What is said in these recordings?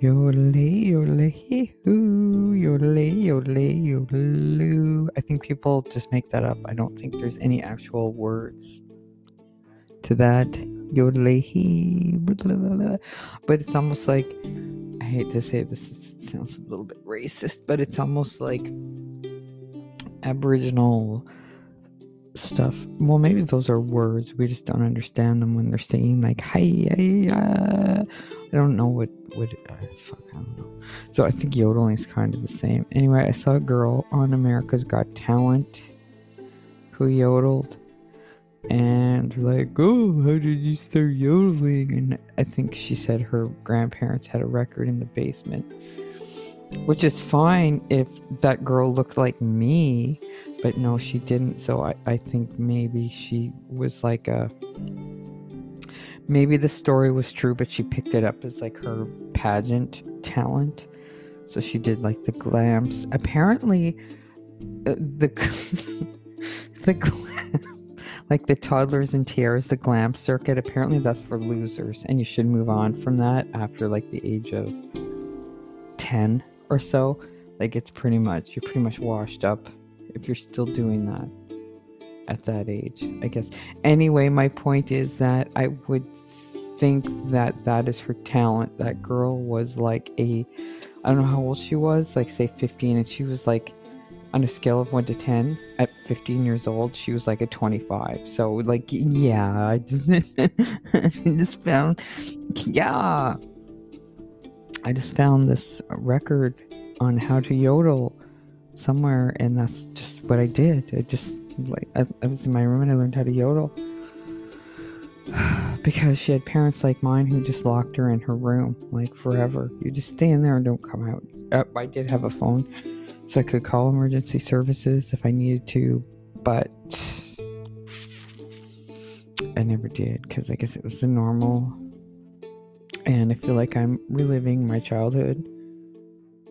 Yodelay, yodelay, hee hoo. Yodelay, yodelay, yodeloo. I think people just make that up. I don't think there's any actual words to that. Yodelay, hee. Blah, blah, blah. But it's almost like, I hate to say this, it sounds a little bit racist, but it's almost like Aboriginal stuff. Well, maybe those are words. We just don't understand them when they're saying like "hi." Uh, I don't know what what. Uh, fuck, I don't know. So I think yodeling is kind of the same. Anyway, I saw a girl on America's Got Talent who yodeled, and like, "Oh, how did you start yodeling?" And I think she said her grandparents had a record in the basement. Which is fine if that girl looked like me but no she didn't. So I, I think maybe she was like a maybe the story was true but she picked it up as like her pageant talent. So she did like the glams apparently uh, the the like the toddlers and tiaras the glam circuit apparently that's for losers and you should move on from that after like the age of 10 or so. Like it's pretty much you're pretty much washed up if you're still doing that at that age, I guess. Anyway, my point is that I would think that that is her talent. That girl was like a, I don't know how old she was, like say 15, and she was like on a scale of 1 to 10 at 15 years old she was like a 25 so like yeah i just, I just found yeah i just found this record on how to yodel somewhere, and that's just what I did. I just like I, I was in my room and I learned how to yodel because she had parents like mine who just locked her in her room like forever. You just stay in there and don't come out. I did have a phone, so I could call emergency services if I needed to, but I never did because I guess it was the normal. And I feel like I'm reliving my childhood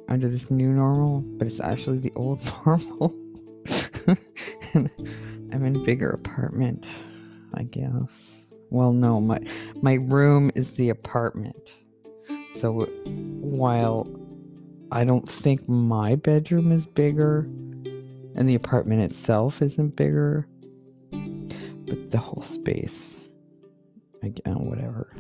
under this new normal, but it's actually the old normal. and I'm in a bigger apartment, I guess. Well, no, my my room is the apartment. So while I don't think my bedroom is bigger and the apartment itself isn't bigger, but the whole space, again, uh, whatever.